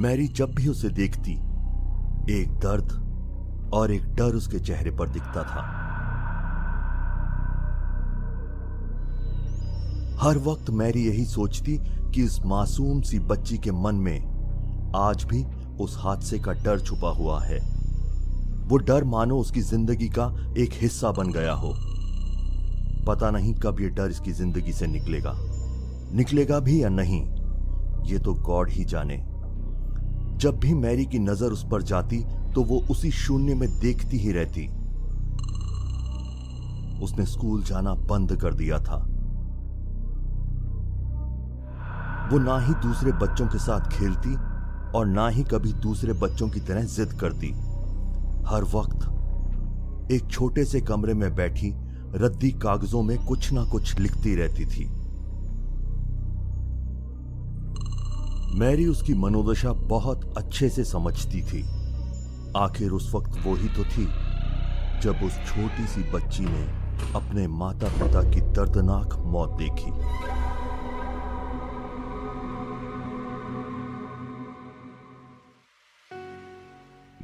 Mary जब भी उसे देखती, एक दर्द और एक डर उसके चेहरे पर दिखता था। हर वक्त मैरी यही सोचती कि इस मासूम सी बच्ची के मन में आज भी उस हादसे का डर छुपा हुआ है। वो डर मानो उसकी ज़िंदगी का एक हिस्सा बन गया हो। पता नहीं कब ये डर इसकी ज़िंदगी से निकलेगा। निकलेगा भी या नहीं, ये तो गॉड ही जाने। जब भी मैरी की नज़र उस पर जाती तो वो उसी शून्य में देखती ही रहती। उसने स्कूल जाना बंद कर दिया था। वो ना ही दूसरे बच्चों के साथ खेलती और ना ही कभी दूसरे बच्चों की तरह जिद करती। हर वक्त एक छोटे से कमरे में बैठी, रद्दी कागजों में कुछ ना कुछ लिखती रहती थी। मैरी उसकी मनोदशा बहुत अच्छे से समझती थी। आखिर उस वक्त वो ही तो थी, जब उस छोटी सी बच्ची ने अपने माता पिता की दर्दनाक मौत देखी।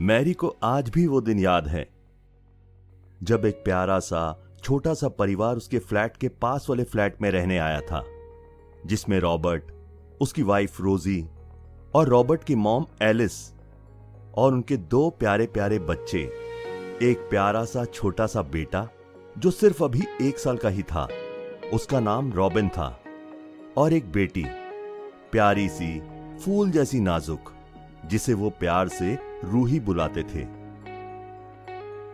मैरी को आज भी वो दिन याद है, जब एक प्यारा सा, छोटा सा परिवार उसके फ्लैट के पास वाले फ्लैट में रहने आया था, जिसमें रॉबर्ट उसकी वाइफ रोजी और रॉबर्ट की मॉम एलिस और उनके दो प्यारे प्यारे बच्चे, एक प्यारा सा, छोटा सा बेटा, जो सिर्फ़ अभी एक साल का ही था। उसका नाम रॉबिन था और एक बेटी, प्यारी सी, फूल जैसी नाजुक, जिसे वो प्यार से रूही बुलाते थे।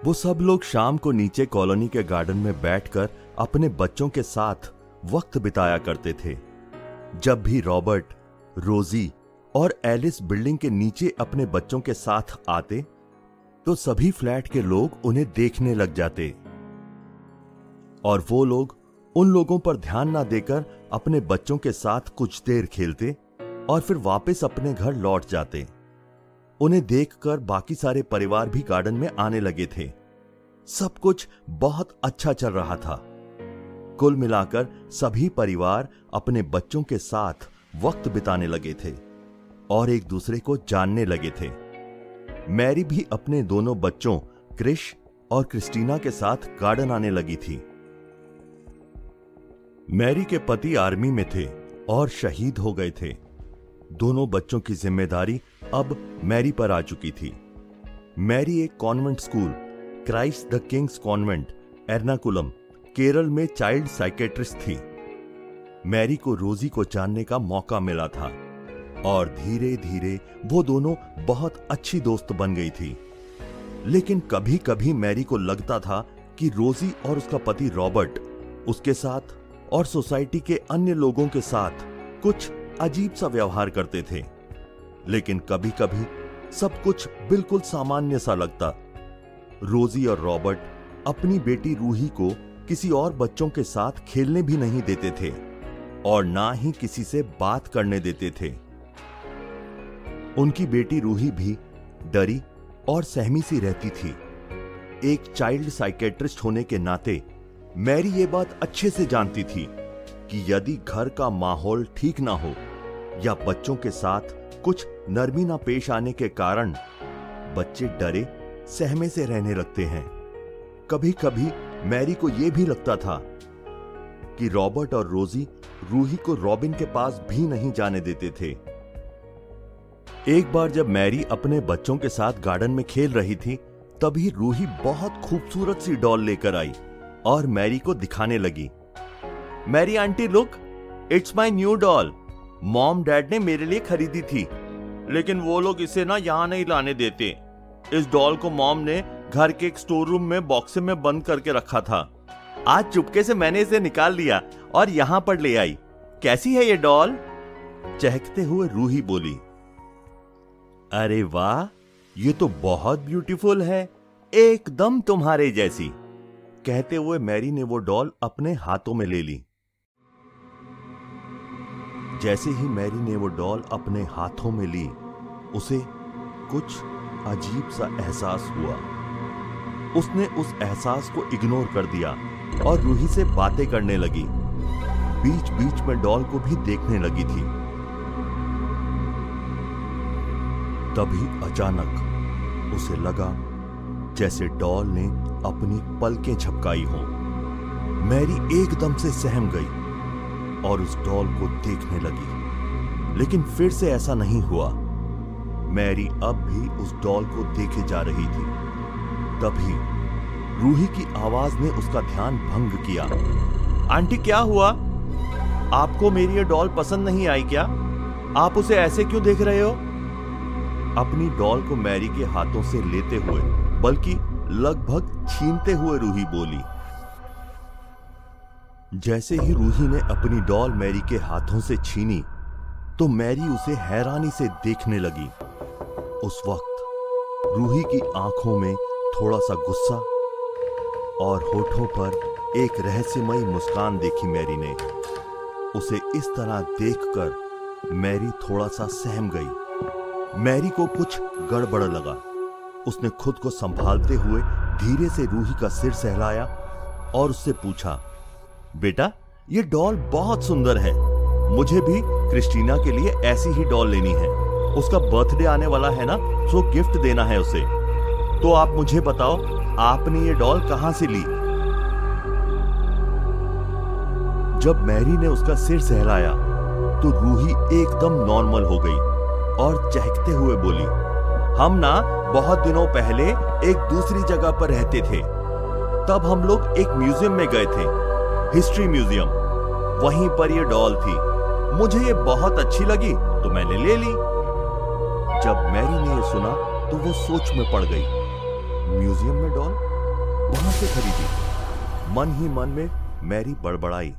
वो सब लोग शाम को नीचे कॉलोनी के गार्डन में बैठकर अपने बच्चों के साथ वक्त बिताया करते थे। जब भी रॉबर्ट, रोजी और एलिस बिल्डिंग के नीचे अपने बच्चों के साथ आते तो सभी फ्लैट के लोग उन्हें देखने लग जाते। और वो लोग उन लोगों पर ध्यान ना देकर अपने बच्चों के साथ कुछ देर खेलते और फिर वापस अपने घर लौट जाते। उन्हें देखकर बाकी सारे परिवार भी गार्डन में आने लगे थे। सब कुछ बहुत अच्छा चल रहा था। कुल मिलाकर सभी परिवार अपने बच्चों के साथ वक्त बिताने लगे थे और एक दूसरे को जानने लगे थे। मैरी भी अपने दोनों बच्चों, क्रिश और क्रिस्टीना के साथ गार्डन आने लगी थी। मैरी के पति आर्मी में थे और शहीद हो गए थे। दोनों बच्चों की ज़िम्मेदारी अब मैरी पर आ चुकी थी। मैरी एक convent school, Christ the King's convent, Ernakulam Kerala में चाइल्ड साइकेट्रिस्ट थी। मैरी को रोजी को जानने का मौका मिला था और धीरे धीरे वो दोनों बहुत अच्छी दोस्त बन गई थी। लेकिन कभी कभी मैरी को लगता था कि रोजी और उसका पति रॉबर्ट, उसके साथ और सोसाइटी के अन्य लोगों के साथ कुछ अजीब सा व्यवहार करते थे। लेकिन कभी कभी सब कुछ बिल्कुल सामान्य सा लगता। रोजी और रॉबर्ट अपनी बेटी रूही को किसी और बच्चों के साथ खेलने भी नहीं देते थे और ना ही किसी से बात करने देते थे। उनकी बेटी रूही भी डरी और सहमी सी रहती थी। एक चाइल्ड साइकेट्रिस्ट होने के नाते मैरी ये बात अच्छे से जानती थी कि यदि घर का माहौल ठीक ना हो या बच्चों के साथ कुछ नरमी ना पेश आने के कारण बच्चे डरे, सहमे से रहने लगते हैं। कभी कभी मैरी को यह भी लगता था कि रॉबर्ट और रोजी रूही को रॉबिन के पास भी नहीं जाने देते थे। एक बार जब मैरी अपने बच्चों के साथ गार्डन में खेल रही थी, तभी रूही बहुत खूबसूरत सी डॉल लेकर आई और मैरी को दिखाने लगी। Mary aunty, look, it's my new doll. Mom, dad ने मेरे लिए खरीदी थी, लेकिन वो लोग इसे ना यहाँ नहीं लाने देते। इस डॉल को मॉम ने घर के एक स्टोर रूम में बॉक्स में बंद करके रखा था। आज चुपके से मैंने इसे निकाल लिया और यहाँ पर ले आई। कैसी है ये डॉल चहकते हुए रूही बोली, अरे वाह, ये तो बहुत ब्यूटीफुल है, एकदम तुम्हारे जैसी। कहते हुए मैरी ने वो डॉल अपने हाथों में ले ली। जैसे ही मैरी ने वो डॉल अपने हाथों में ली, उसे कुछ अजीब सा एहसास हुआ। उसने उस एहसास को इग्नोर कर दिया और रूही से बातें करने लगी। बीच बीच में डॉल को भी देखने लगी थी। तभी अचानक उसे लगा जैसे डॉल ने अपनी पलकें झपकाई हो। मैरी एकदम से सहम गई और उस डॉल को देखने लगी। लेकिन फिर से ऐसा नहीं हुआ। मैरी अब भी उस डॉल को देखे जा रही थी। तभी रूही की आवाज़ ने उसका ध्यान भंग किया। आंटी, क्या हुआ? आपको मेरी ये डॉल पसंद नहीं आई क्या? आप उसे ऐसे क्यों देख रहे हो? अपनी डॉल को मैरी के हाथों से लेते हुए, बल्कि लगभग छीनते हुए रूही बोली, जैसे ही रूही ने अपनी डॉल मैरी के हाथों से छीनी तो मैरी उसे हैरानी से देखने लगी। उस वक्त रूही की आँखों में थोड़ा सा गुस्सा और होठों पर एक रहस्यमयी मुस्कान देखी मैरी ने। उसे इस तरह देखकर मैरी थोड़ा सा सहम गई। मैरी को कुछ गड़बड़ लगा। उसने खुद को संभालते हुए धीरे से रूही का सिर सहलाया और उससे पूछा, बेटा, ये डॉल बहुत सुंदर है। मुझे भी क्रिस्टीना के लिए ऐसी ही डॉल लेनी है। उसका बर्थडे आने वाला है ना तो गिफ्ट देना है उसे। तो आप मुझे बताओ, आपने ये डॉल कहाँ से ली? जब मैरी ने उसका सिर सहलाया तो रूही एकदम नॉर्मल हो गई और चहकते हुए बोली, हम ना बहुत दिनों पहले एक दूसरी जगह पर रहते थे। तब हम लोग एक म्यूज़ियम में गए थे, हिस्ट्री म्यूज़ियम। वहीं पर ये डॉल थी। मुझे ये बहुत अच्छी लगी तो मैंने ले ली। जब मैरी ने ये सुना तो वो सोच में पड़ गई। म्यूज़ियम में डॉल? वहाँ से खरीदी। मन ही मन में मैरी बड़बड़ाई।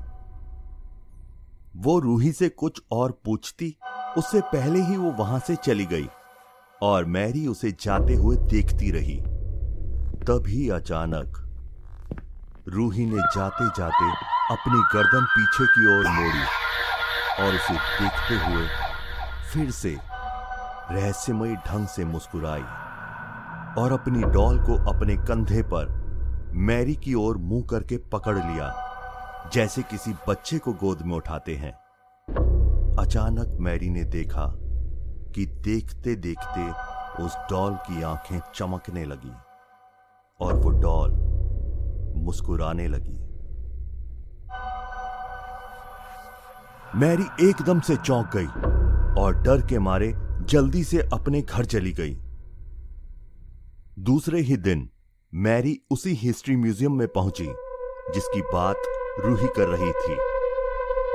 वो रूही से कुछ और पूछती, उससे पहले ही वो वहाँ से चली गई और मैरी उसे जाते हुए देखती रही। तभी अचानक रूही ने जाते जाते अपनी गर्दन पीछे की ओर मोड़ी और उसे देखते हुए फिर से रहस्यमयी ढंग से मुस्कुराई। और अपनी डॉल को अपने कंधे पर मैरी की ओर मुँह करके पकड़ लिया, जैसे किसी बच्चे को गोद में उठाते हैं। अचानक मैरी ने देखा कि देखते देखते उस डॉल की आँखें चमकने लगी और वो डॉल मुस्कुराने लगी। मैरी एकदम से चौंक गई और डर के मारे जल्दी से अपने घर चली गई। दूसरे ही दिन, मैरी उसी हिस्ट्री म्यूज़ियम में पहुँची, जिसकी बात रूही कर रही थी।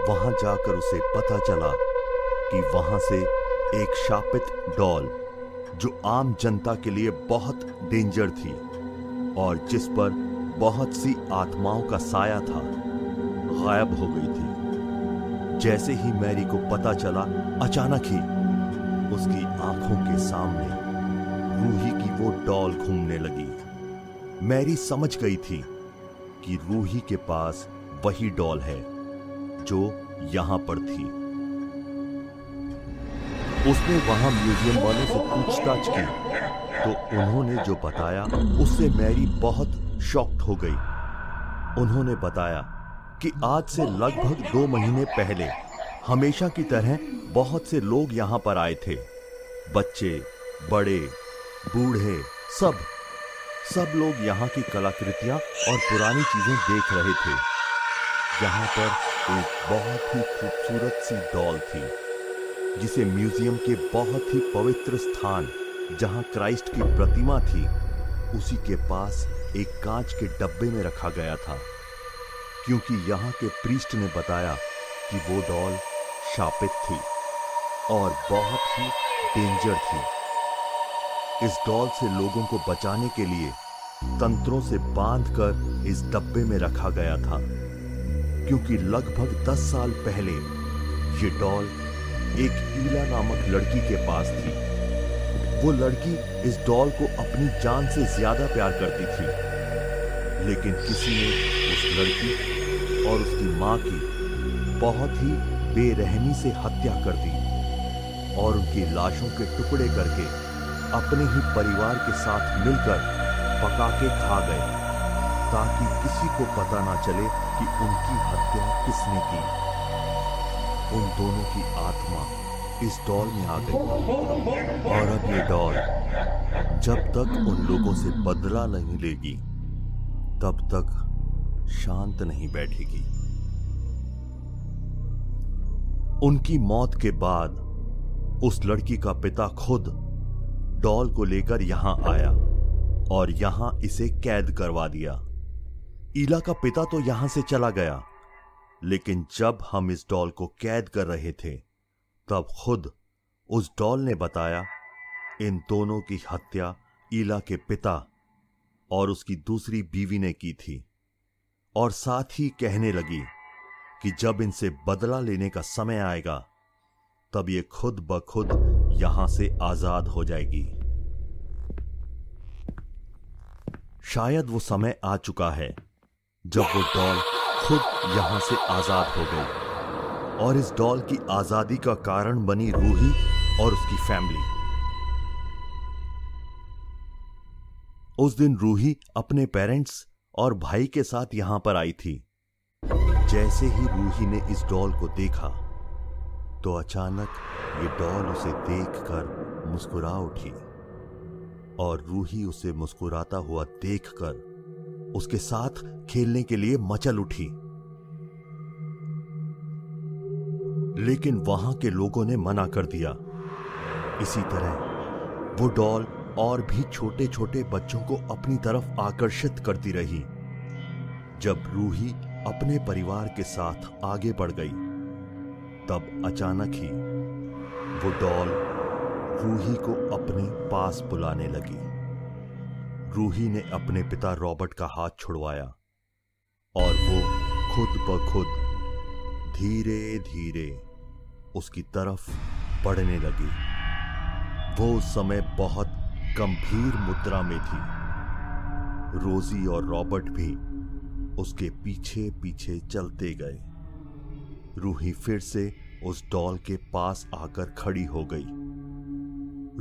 वहाँ जाकर उसे पता चला कि वहाँ से एक शापित डॉल, जो आम जनता के लिए बहुत डेंजर थी, और जिस पर बहुत सी आत्माओं का साया था, गायब हो गई थी। जैसे ही मैरी को पता चला अचानक ही उसकी आँखों के सामने रूही की वो डॉल घूमने लगी। मैरी समझ गई थी कि रूही के पास वही डॉल है जो यहाँ पर थी। उसने वहाँ म्यूज़ियम वालों से पूछताछ की तो उन्होंने जो बताया, उससे मैरी बहुत शॉक्ड हो गई। उन्होंने बताया कि आज से लगभग दो महीने पहले हमेशा की तरह बहुत से लोग यहाँ पर आए थे। बच्चे, बड़े बूढ़े, सब सब लोग यहाँ की कलाकृतियाँ और पुरानी चीज़ें देख रहे थे। यहाँ पर एक बहुत ही खूबसूरत सी डॉल थी, जिसे म्यूज़ियम के बहुत ही पवित्र स्थान, जहाँ क्राइस्ट की प्रतिमा थी, उसी के पास एक कांच के डब्बे में रखा गया था। क्योंकि यहाँ के प्रीस्ट ने बताया कि वो डॉल शापित थी और बहुत ही डेंजर थी। इस डॉल से लोगों को बचाने के लिए तंत्रों से बांधकर इस डब्बे में रखा गया था। क्योंकि लगभग दस साल पहले ये डॉल एक ईला नामक लड़की के पास थी। वो लड़की इस डॉल को अपनी जान से ज़्यादा प्यार करती थी। लेकिन किसी ने उस लड़की और उसकी माँ की बहुत ही बेरहमी से हत्या कर दी और उनकी लाशों के टुकड़े करके अपने ही परिवार के साथ मिलकर पका के खा गए, ताकि किसी को पता ना चले कि उनकी हत्या किसने की। उन दोनों की आत्मा इस डॉल में आ गई। और अब ये डॉल जब तक उन लोगों से बदला नहीं लेगी, तब तक शांत नहीं बैठेगी। उनकी मौत के बाद उस लड़की का पिता खुद डॉल को लेकर यहाँ आया और यहाँ इसे कैद करवा दिया। ईला का पिता तो यहाँ से चला गया, लेकिन जब हम इस डॉल को कैद कर रहे थे, तब खुद उस डॉल ने बताया, इन दोनों की हत्या ईला के पिता और उसकी दूसरी बीवी ने की थी। और साथ ही कहने लगी कि जब इनसे बदला लेने का समय आएगा, तब ये खुद ब खुद यहाँ से आज़ाद हो जाएगी। शायद वो समय आ चुका है जब वो डॉल खुद यहाँ से आज़ाद हो गई और इस डॉल की आज़ादी का कारण बनी रूही और उसकी फैमिली। उस दिन रूही अपने पेरेंट्स और भाई के साथ यहाँ पर आई थी। जैसे ही रूही ने इस डॉल को देखा तो अचानक ये डॉल उसे देखकर मुस्कुरा उठी और रूही उसे मुस्कुराता हुआ देखकर उसके साथ खेलने के लिए मचल उठी। लेकिन वहाँ के लोगों ने मना कर दिया। इसी तरह वो डॉल और भी छोटे छोटे बच्चों को अपनी तरफ़ आकर्षित करती रही, जब रूही अपने परिवार के साथ आगे बढ़ गई। तब अचानक ही वो डॉल रूही को अपने पास बुलाने लगी। रूही ने अपने पिता रॉबर्ट का हाथ छुड़वाया और वो खुद ब खुद धीरे धीरे उसकी तरफ़ बढ़ने लगी। वो उस समय बहुत गंभीर मुद्रा में थी। रोजी और रॉबर्ट भी उसके पीछे पीछे चलते गए। रूही फिर से उस डॉल के पास आकर खड़ी हो गई।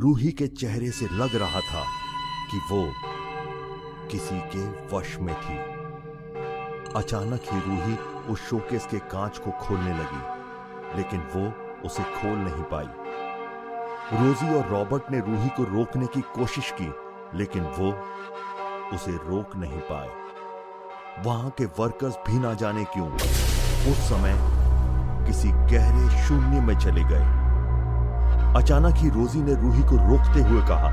रूही के चेहरे से लग रहा था कि वो किसी के वश में थी। अचानक ही रूही उस शोकेस के कांच को खोलने लगी, लेकिन वो उसे खोल नहीं पाई। रोजी और रॉबर्ट ने रूही को रोकने की कोशिश की, लेकिन वो उसे रोक नहीं पाए। वहाँ के वर्कर्स भी ना जाने क्यों, उस समय किसी गहरे शून्य में चले गए। अचानक ही रोजी ने रूही को रोकते हुए कहा,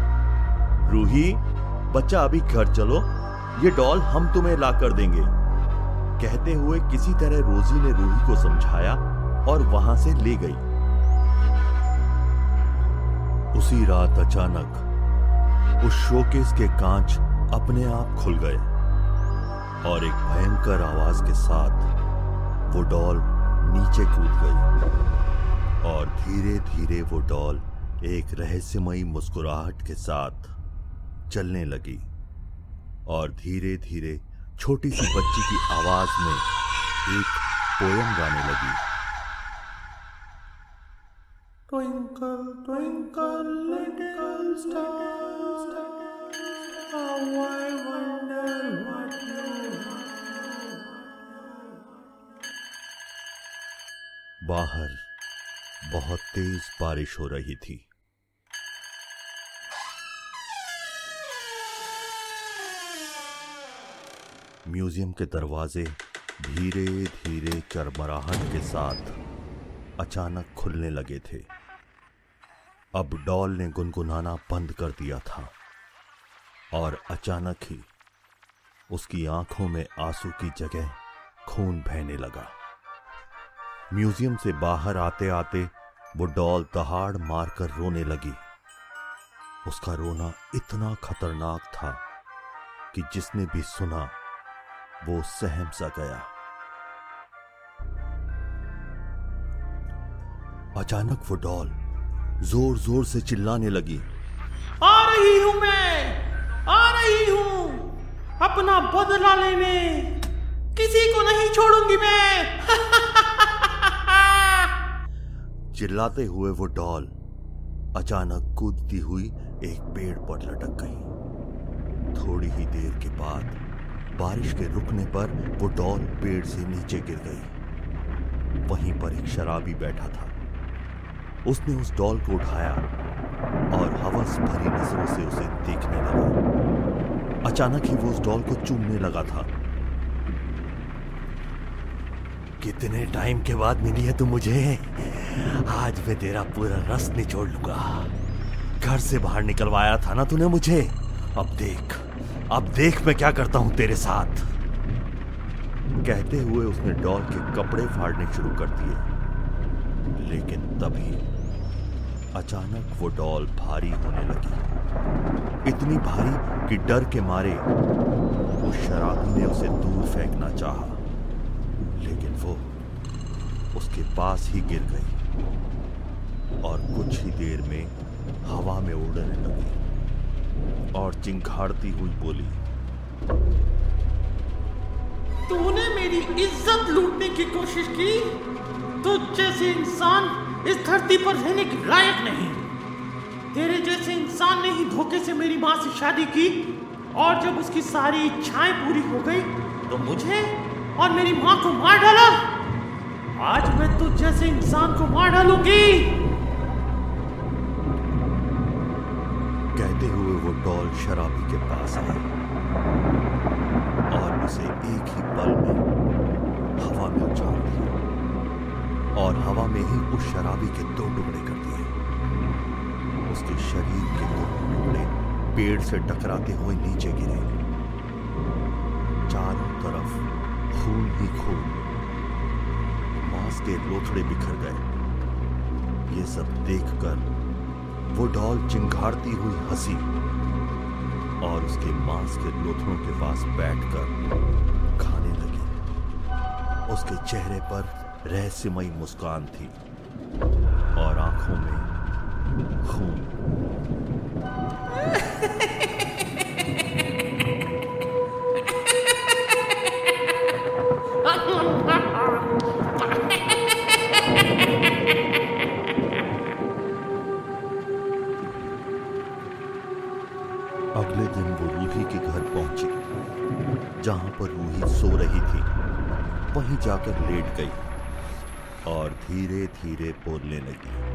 रूही, बच्चा अभी घर चलो, ये डॉल हम तुम्हें ला कर देंगे। कहते हुए किसी तरह रोजी ने रूही को समझाया और वहाँ से ले गई। उसी रात अचानक उस शोकेस के कांच अपने आप खुल गए और एक भयंकर आवाज़ के साथ वो डॉल नीचे कूद गई। और धीरे धीरे वो डॉल एक रहस्यमयी मुस्कुराहट के साथ चलने लगी। और धीरे धीरे छोटी सी बच्ची की आवाज़ में एक पोयम गाने लगी। Twinkle, twinkle, little star, how I wonder बाहर बहुत तेज बारिश हो रही थी। म्यूज़ियम के दरवाजे धीरे धीरे चरमराहट के साथ अचानक खुलने लगे थे। अब डॉल ने गुनगुनाना बंद कर दिया था और अचानक ही उसकी आँखों में आँसू की जगह खून बहने लगा। म्यूज़ियम से बाहर आते आते वो डॉल दहाड़ मारकर रोने लगी। उसका रोना इतना खतरनाक था कि जिसने भी सुना, वो सहम सा गया। अचानक वो डॉल ज़ोर ज़ोर से चिल्लाने लगी। आ रही हूँ मैं! आ रही हूँ! अपना बदला लेने। किसी को नहीं छोड़ूँगी मैं! चिल्लाते हुए वो डॉल अचानक कूदती हुई एक पेड़ पर लटक गई। थोड़ी ही देर के बाद बारिश के रुकने पर वो डॉल पेड़ से नीचे गिर गई। वहीं पर एक शराबी बैठा था। उसने उस डॉल को उठाया और हवस भरी नज़रों से उसे देखने लगा। अचानक ही वो उस डॉल को चूमने लगा था। कितने टाइम के बाद मिली है तू मुझे? आज मैं तेरा पूरा रस निचोड़ लूँगा। घर से बाहर निकलवाया था ना तूने मुझे? अब देख अब देख मैं क्या करता हूँ तेरे साथ। कहते हुए उसने डॉल के कपड़े फाड़ने शुरू कर दिए। लेकिन तभी अचानक वो डॉल भारी होने लगी। इतनी भारी कि डर के मारे उस शराबी ने उसे दूर फेंकना चाहा। लेकिन वो उसके पास ही गिर गई और कुछ ही देर में हवा में उड़ने लगी और चिंखाड़ती हुई बोली, तूने मेरी इज़्ज़त लूटने की कोशिश की? तो जैसे इंसान इस धरती पर रहने के लायक नहीं। तेरे जैसे इंसान ने ही धोखे से मेरी माँ से शादी की और जब उसकी सारी इच्छाएँ पूरी हो गई तो मुझे और मेरी माँ को मार डाला। आज मैं तुझ जैसे इंसान को मार डालूँगी। कहते हुए वो डॉल शराबी के पास आई और उसे एक ही पल में हवा में उछाल दिया और हवा में ही उस शराबी के दो टुकड़े कर दिए। उसके शरीर के दो टुकड़े पेड़ से टकराते हुए नीचे गिरे। चारों तरफ़ खून ही खून। मांस के लोथड़े बिखर गए। ये सब देखकर वो डॉल चिंगाड़ती हुई हँसी और उसके मांस के लोथड़ों के पास बैठकर खाने लगी। उसके चेहरे पर रहस्यमयी मुस्कान थी और आँखों में खून। वहीं जाकर लेट गई और धीरे धीरे बोलने लगी।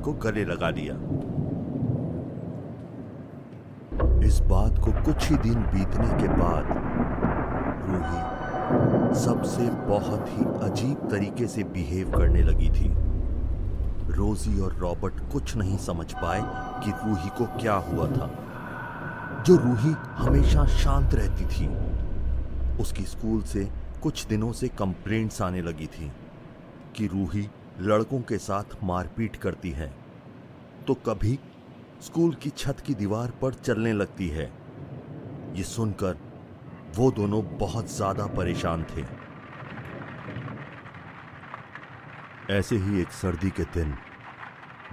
को गले लगा लिया। इस बात को कुछ ही दिन बीतने के बाद रूही सबसे बहुत ही अजीब तरीके से बिहेव करने लगी थी। रोजी और रॉबर्ट कुछ नहीं समझ पाए कि रूही को क्या हुआ था। जो रूही हमेशा शांत रहती थी, उसकी स्कूल से कुछ दिनों से कंप्लेंट्स आने लगी थी कि रूही लड़कों के साथ मारपीट करती है तो कभी स्कूल की छत की दीवार पर चलने लगती है। ये सुनकर वो दोनों बहुत ज़्यादा परेशान थे। ऐसे ही एक सर्दी के दिन,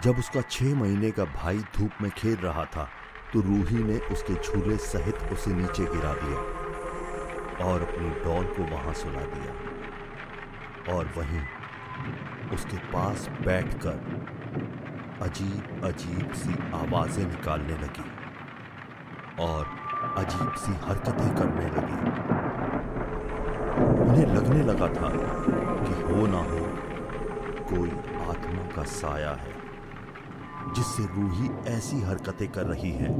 जब उसका छह महीने का भाई धूप में खेल रहा था तो रूही ने उसके झूले सहित उसे नीचे गिरा दिया और अपनी डॉल को वहाँ सुला दिया। और वहीं उसके पास बैठकर अजीब अजीब सी आवाज़ें निकालने लगी और अजीब सी हरकतें करने लगी। उन्हें लगने लगा था कि हो ना हो, कोई आत्मा का साया है, जिससे रूही ऐसी हरकतें कर रही है।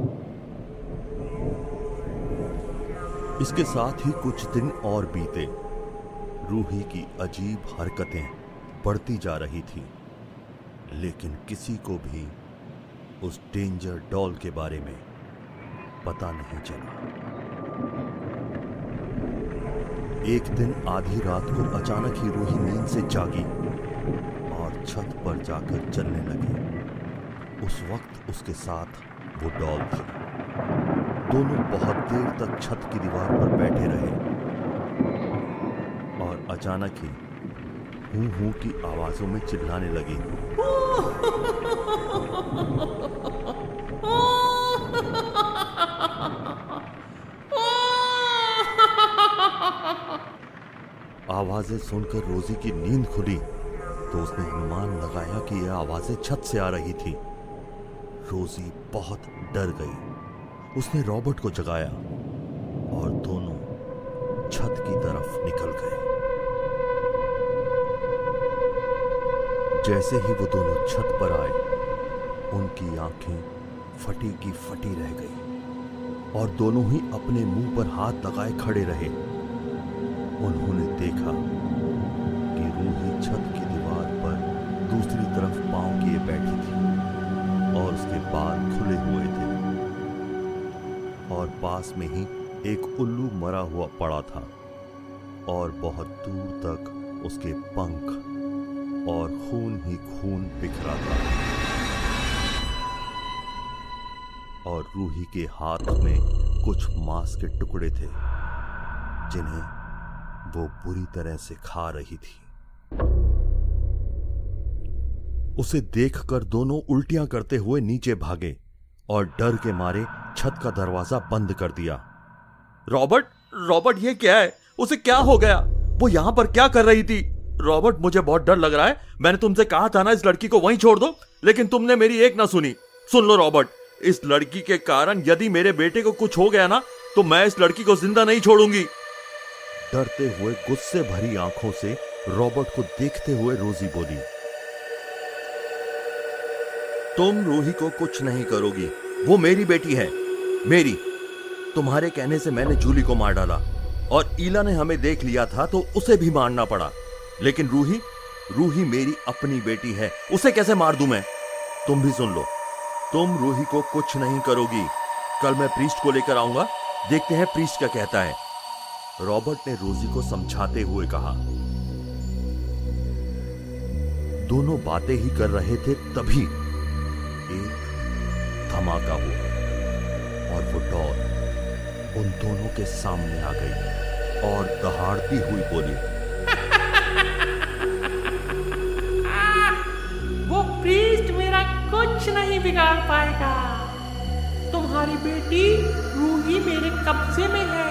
इसके साथ ही कुछ दिन और बीते, रूही की अजीब हरकतें बढ़ती जा रही थी। लेकिन किसी को भी उस डेंजर डॉल के बारे में पता नहीं चला। एक दिन आधी रात को अचानक ही रूही नींद से जागी और छत पर जाकर चलने लगी। उस वक्त उसके साथ वो डॉल थी। दोनों बहुत देर तक छत की दीवार पर बैठे रहे और अचानक ही हूँ हूँ की आवाजों में चिल्लाने लगी। आवाज़ें सुनकर रोजी की नींद खुली तो उसने अनुमान लगाया कि यह आवाज़ें छत से आ रही थी। रोजी बहुत डर गई। उसने रॉबर्ट को जगाया और दोनों छत की तरफ़ निकल गए। जैसे ही वो दोनों छत पर आए, उनकी आँखें फटी की फटी रह गई और दोनों ही अपने मुँह पर हाथ लगाए खड़े रहे। उन्होंने देखा कि रूही छत की दीवार पर दूसरी तरफ़ पाँव किए बैठी थी और उसके बाल खुले हुए थे और पास में ही एक उल्लू मरा हुआ पड़ा था और बहुत दूर तक उसके पंख और खून ही खून बिखरा था। और रूही के हाथ में कुछ मांस के टुकड़े थे, जिन्हें वो बुरी तरह से खा रही थी। उसे देखकर दोनों उल्टियाँ करते हुए नीचे भागे और डर के मारे छत का दरवाज़ा बंद कर दिया। रॉबर्ट रॉबर्ट, ये क्या है? उसे क्या हो गया? वो यहाँ पर क्या कर रही थी? रॉबर्ट, मुझे बहुत डर लग रहा है। मैंने तुमसे कहा था ना, इस लड़की को वहीं छोड़ दो। लेकिन तुमने मेरी एक ना सुनी। सुन लो रॉबर्ट, इस लड़की के कारण यदि मेरे बेटे को कुछ हो गया ना तो मैं इस लड़की को ज़िंदा नहीं छोड़ूँगी। डरते हुए गुस्से भरी आँखों से रॉबर्ट को देखते हुए रोजी बोली, तुम रूही को कुछ नहीं करोगी। वो मेरी बेटी है। मेरी। तुम्हारे कहने से मैंने जूली को मार डाला। और ईला ने हमें देख लिया था तो उसे भी मारना पड़ा। लेकिन रूही रूही मेरी अपनी बेटी है। उसे कैसे मार दूँ मैं? तुम भी सुन लो। तुम रूही को कुछ नहीं करोगी। कल मैं प्रीस्ट को लेकर आऊँगा। देखते हैं प्रीस्ट क्या कहता है। रॉबर्ट ने रोजी को समझाते हुए कहा, दोनों बातें ही कर रहे थे तभी एक धमाका हुआ और वो डॉल उन दोनों के सामने आ गई और दहाड़ती हुई बोली प्रीस्ट मेरा कुछ नहीं बिगाड़ पाएगा। तुम्हारी बेटी रूही मेरे कब्जे में है।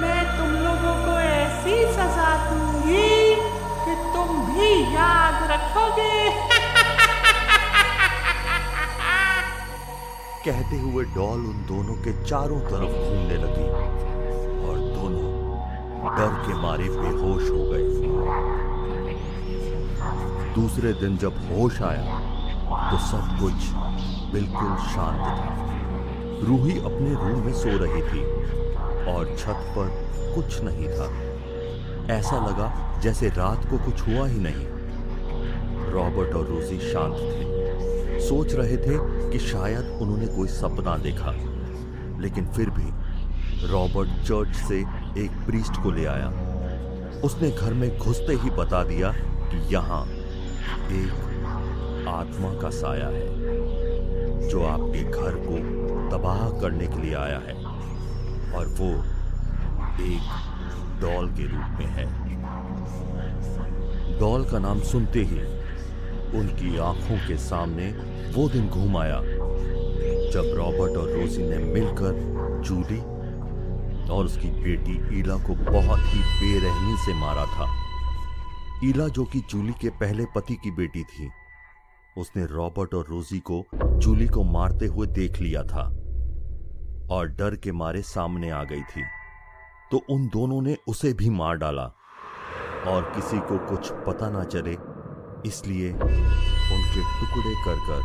मैं तुम लोगों को ऐसी सजा दूँगी कि तुम भी याद रखोगे। कहते हुए डॉल उन दोनों के चारों तरफ़ घूमने लगी और दोनों डर के मारे बेहोश हो गए। दूसरे दिन जब होश आया तो सब कुछ बिल्कुल शांत था। रूही अपने रूम में सो रही थी और छत पर कुछ नहीं था। ऐसा लगा जैसे रात को कुछ हुआ ही नहीं। रॉबर्ट और रोजी शांत थे। सोच रहे थे कि शायद उन्होंने कोई सपना देखा, लेकिन फिर भी रॉबर्ट चर्च से एक प्रीस्ट को ले आया। उसने घर में घुसते ही बता दिया कि यहाँ एक आत्मा का साया है, जो आपके घर को तबाह करने के लिए आया है, और वो एक डॉल के रूप में है। डॉल का नाम सुनते ही उनकी आँखों के सामने वो दिन घूम आया, जब रॉबर्ट और रोजी ने मिलकर जूली और उसकी बेटी ईला को बहुत ही बेरहमी से मारा था। ईला जो कि जूली के पहले पति की बेटी थी। उसने रॉबर्ट और रोजी को जूली को मारते हुए देख लिया था और डर के मारे सामने आ गई थी। तो उन दोनों ने उसे भी मार डाला और किसी को कुछ पता ना चले इसलिए उनके टुकड़े कर कर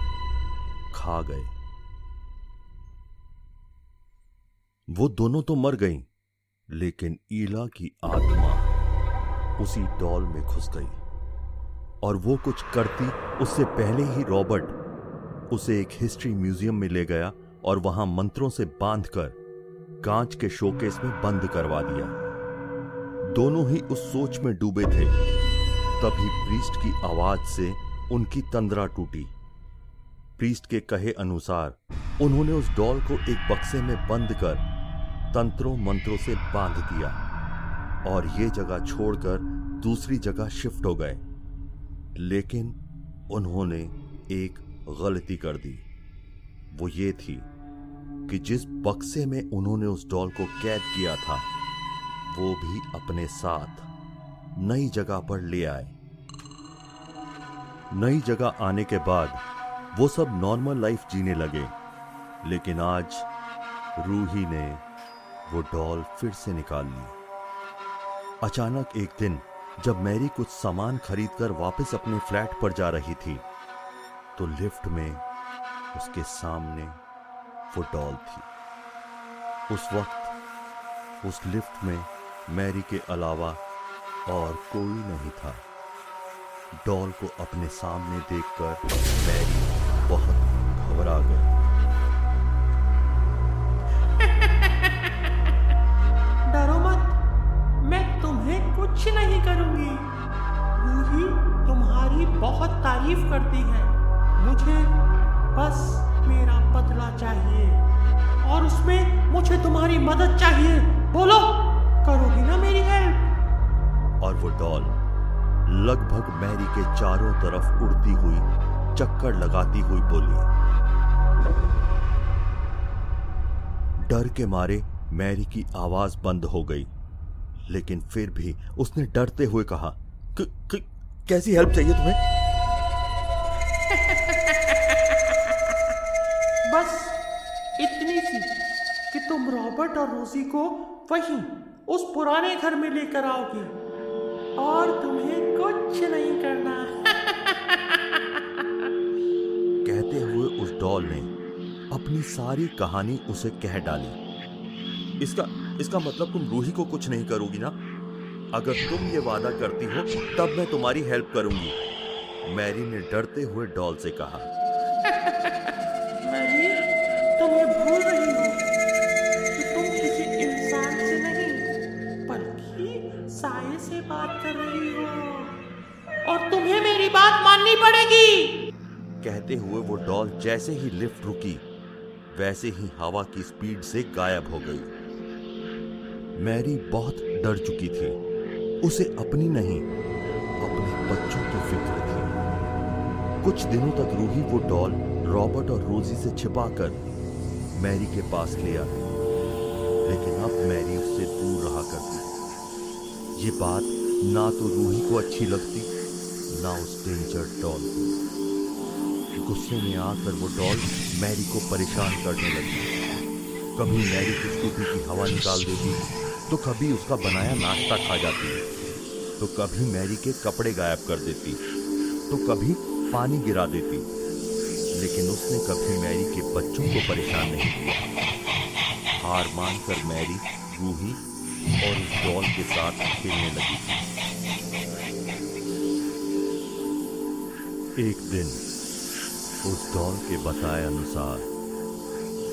खा गए। वो दोनों तो मर गईं, लेकिन ईला की आत्मा उसी डॉल में घुस गई। और वो कुछ करती, उससे पहले ही रॉबर्ट उसे एक हिस्ट्री म्यूज़ियम में ले गया और वहाँ मंत्रों से बांधकर कांच के शोकेस में बंद करवा दिया। दोनों ही उस सोच में डूबे थे। तभी प्रीस्ट की आवाज़ से उनकी तंद्रा टूटी। प्रीस्ट के कहे अनुसार उन्होंने उस डॉल को एक बक्से में बंद कर तंत्रों मंत्रों से बाँध दिया। और ये जगह छोड़कर दूसरी जगह शिफ्ट हो गए। लेकिन उन्होंने एक गलती कर दी। वो ये थी कि जिस बक्से में उन्होंने उस डॉल को कैद किया था, वो भी अपने साथ नई जगह पर ले आए। नई जगह आने के बाद वो सब नॉर्मल लाइफ जीने लगे, लेकिन आज रूही ने वो डॉल फिर से निकाल ली। अचानक एक दिन, जब मैरी कुछ सामान खरीदकर वापस अपने फ्लैट पर जा रही थी तो लिफ्ट में उसके सामने वो डॉल थी। उस वक्त उस लिफ्ट में मैरी के अलावा और कोई नहीं था। डॉल को अपने सामने देखकर मैरी बहुत घबरा गई। कुछ नहीं करूँगी। रूही तुम्हारी बहुत तारीफ़ करती है। मुझे बस मेरा बदला चाहिए और उसमें मुझे तुम्हारी मदद चाहिए। बोलो, करोगी ना मेरी हेल्प और वो डॉल लगभग मैरी के चारों तरफ़ उड़ती हुई, चक्कर लगाती हुई बोली। डर के मारे मैरी की आवाज़ बंद हो गई। लेकिन फिर भी उसने डरते हुए कहा "क- क- कैसी हेल्प चाहिए तुम्हें? बस इतनी सी कि तुम रॉबर्ट और रोजी को वहीं उस पुराने घर में लेकर आओगे और तुम्हें कुछ नहीं करना। कहते हुए उस डॉल ने अपनी सारी कहानी उसे कह डाली। इसका इसका मतलब तुम रूही को कुछ नहीं करोगी ना? अगर तुम ये वादा करती हो तब मैं तुम्हारी हेल्प करूँगी। मैरी ने डरते हुए डॉल से कहा। मैरी तुम ये भूल रही हो कि तुम किसी इंसान से नहीं बल्कि साये से बात कर रही हो। और तुम्हें मेरी बात माननी पड़ेगी। कहते हुए वो डॉल जैसे ही लिफ्ट रुकी वैसे ही हवा की स्पीड से गायब हो गई। मैरी बहुत डर चुकी थी। उसे अपनी नहीं, अपने बच्चों की फ़िक्र थी। कुछ दिनों तक रूही वो डॉल, रॉबर्ट और रोजी से छिपाकर मैरी के पास ले आई लेकिन अब मैरी उससे दूर रहा करती। ये बात ना तो रूही को अच्छी लगती, ना उस डेंजर डॉल को। गुस्से में आकर वो डॉल मैरी को परेशान करने लगी। कभी मैरी की स्कूटी की हवा निकाल देती तो कभी उसका बनाया नाश्ता खा जाती तो कभी मैरी के कपड़े गायब कर देती तो कभी पानी गिरा देती। लेकिन उसने कभी मैरी के बच्चों को परेशान नहीं किया। हार मानकर मैरी रूही और उस डॉल के साथ खेलने लगी थी। एक दिन उस डॉल के बताए अनुसार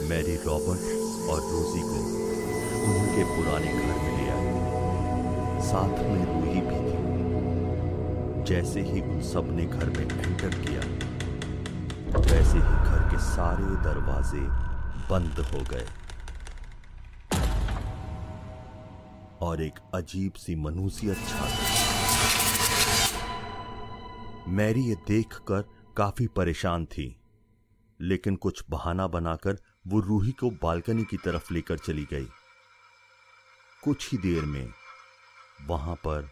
मैरी रॉबर्ट और रोजी को उनके पुराने घर में ले आई। साथ में रूही भी थी। जैसे ही उन सबने घर में एंटर किया, वैसे ही घर के सारे दरवाजे बंद हो गए। और एक अजीब सी मनुसियत छा गई। मैरी ये देखकर काफ़ी परेशान थी, लेकिन कुछ बहाना बनाकर वो रूही को बालकनी की तरफ़ लेकर चली गई। कुछ ही देर में वहाँ पर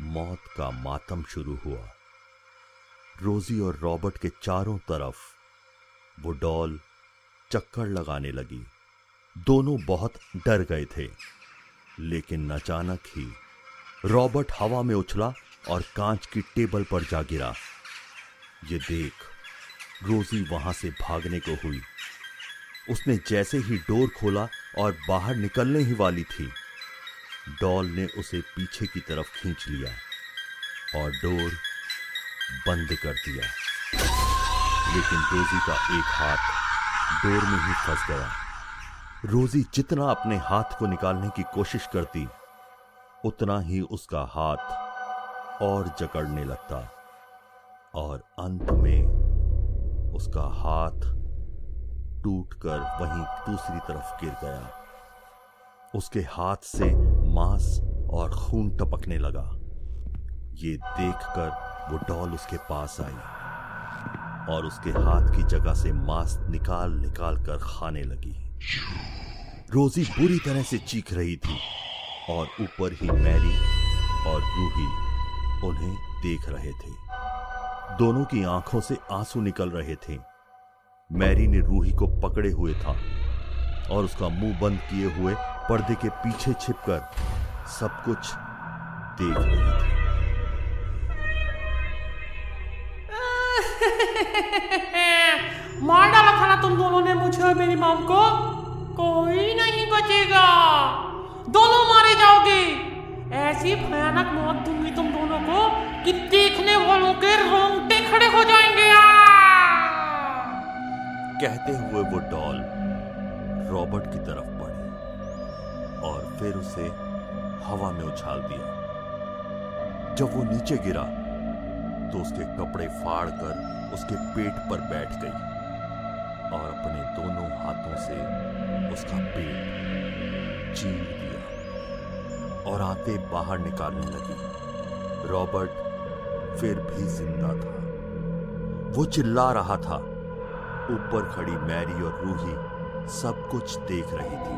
मौत का मातम शुरू हुआ। रोजी और रॉबर्ट के चारों तरफ़ वो डॉल चक्कर लगाने लगी। दोनों बहुत डर गए थे, लेकिन अचानक ही रॉबर्ट हवा में उछला और कांच की टेबल पर जा गिरा। ये देख रोजी वहाँ से भागने को हुई। उसने जैसे ही डोर खोला और बाहर निकलने ही वाली थी। डॉल ने उसे पीछे की तरफ़ खींच लिया और डोर बंद कर दिया। लेकिन रोजी का एक हाथ डोर में ही फंस गया। रोजी जितना अपने हाथ को निकालने की कोशिश करती, उतना ही उसका हाथ और जकड़ने लगता और अंत में उसका हाथ टूटकर वहीं दूसरी तरफ़ गिर गया। उसके हाथ से मांस और खून टपकने लगा। ये देखकर वो डॉल उसके पास आई और उसके हाथ की जगह से मांस निकाल निकाल कर खाने लगी। रोजी बुरी तरह से चीख रही थी और ऊपर ही मैरी और रूही उन्हें देख रहे थे। दोनों की आँखों से आँसू निकल रहे थे। मैरी ने रूही को पकड़े हुए था। और उसका मुँह बंद किए हुए पर्दे के पीछे छिपकर सब कुछ देख रही थी। मार डाला था ना तुम दोनों ने मुझे और मेरी मॉम को? कोई नहीं बचेगा। दोनों मारे जाओगे। ऐसी भयानक मौत दूँगी तुम दोनों को कि देखने वालों के रोंगटे खड़े हो जाएँगे। कहते हुए वो डॉल रॉबर्ट की तरफ़ बढ़ी और फिर उसे हवा में उछाल दिया। जब वो नीचे गिरा तो उसके कपड़े फाड़कर उसके पेट पर बैठ गई और अपने दोनों हाथों से उसका पेट चीर दिया और आते बाहर निकालने लगी। रॉबर्ट फिर भी ज़िंदा था। वो चिल्ला रहा था। ऊपर खड़ी मैरी और रूही सब कुछ देख रही थी।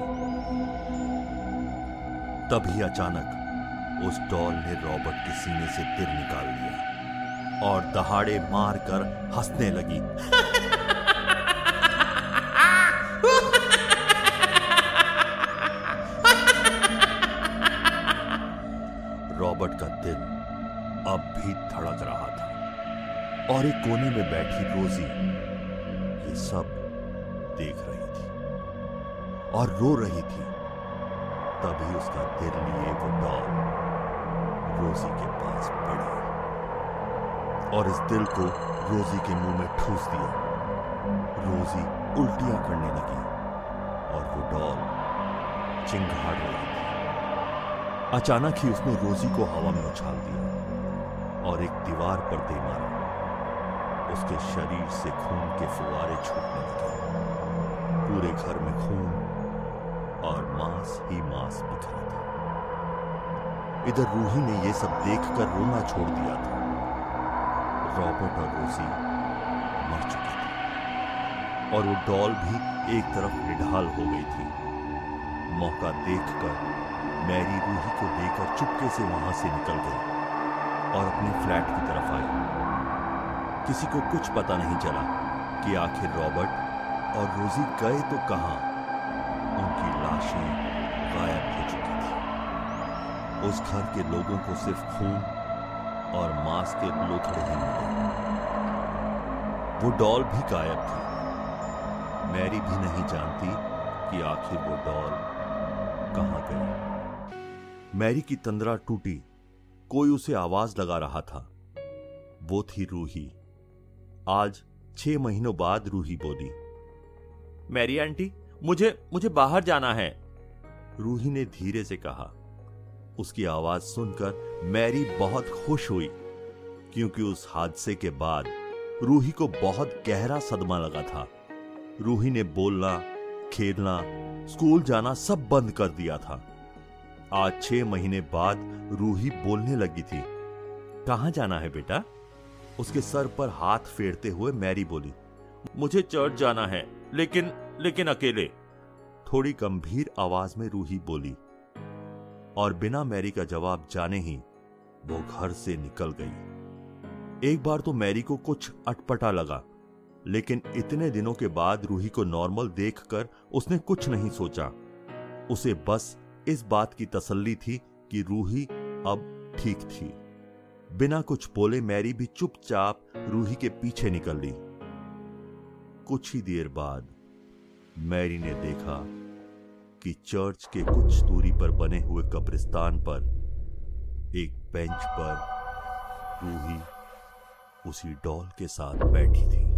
तभी अचानक उस डॉल ने रॉबर्ट के सीने से दिल निकाल लिया और दहाड़े मारकर हंसने लगी। रॉबर्ट का दिल अब भी धड़क रहा था और एक कोने में बैठी रोजी, ये सब और रो रही थी। तभी उसका दिल लिए वो डॉग रोजी के पास बढ़ी और इस दिल को रोजी के मुँह में ठूस दिया। रोजी उल्टियाँ करने लगी और वो डॉल चिंगाड़ रही थी। अचानक ही उसने रोजी को हवा में उछाल दिया और एक दीवार पर दे मारा। उसके शरीर से खून के फुवारे छूटने लगे। पूरे घर में खून मांस ही मांस बिखरा था इधर रूही ने यह सब देखकर रोना छोड़ दिया था। रॉबर्ट और रोजी मर चुके थे। और वो डॉल भी एक तरफ़ निढाल हो गई थी। मौका देखकर मैरी रूही को लेकर चुपके से वहाँ से निकल गई और अपने फ्लैट की तरफ़ आई। किसी को कुछ पता नहीं चला कि आखिर रॉबर्ट और रोजी गए तो कहाँ? लाशें गायब हो चुकी थी। उस घर के लोगों को सिर्फ़ खून और मांस के लोथड़े ही मिले। वो डॉल भी गायब थी। मैरी भी नहीं जानती कि आखिर वो डॉल कहाँ गई। मैरी की तंद्रा टूटी। कोई उसे आवाज़ लगा रहा था। वो थी रूही। आज छह महीनों बाद रूही बोली, मैरी आंटी मुझे मुझे बाहर जाना है। रूही ने धीरे से कहा। उसकी आवाज़ सुनकर मैरी बहुत खुश हुई, क्योंकि उस हादसे के बाद रूही को बहुत गहरा सदमा लगा था। रूही ने बोलना, खेलना, स्कूल जाना सब बंद कर दिया था। आज छह महीने बाद रूही बोलने लगी थी, कहाँ जाना है बेटा? उसके सर पर हाथ फेरते हुए मैरी बोली, मुझे चर्च जाना है, लेकिन लेकिन अकेले। थोड़ी गंभीर आवाज़ में रूही बोली, और बिना मैरी का जवाब जाने ही वो घर से निकल गई। एक बार तो मैरी को कुछ अटपटा लगा, लेकिन इतने दिनों के बाद रूही को नॉर्मल देखकर उसने कुछ नहीं सोचा। उसे बस इस बात की तसल्ली थी कि रूही अब ठीक थी। बिना कुछ बोले मैरी भी चुपचाप रूही के पीछे निकल ली। कुछ ही देर बाद मैरी ने देखा कि चर्च के कुछ दूरी पर बने हुए कब्रिस्तान पर एक बेंच पर रूही उसी डॉल के साथ बैठी थी।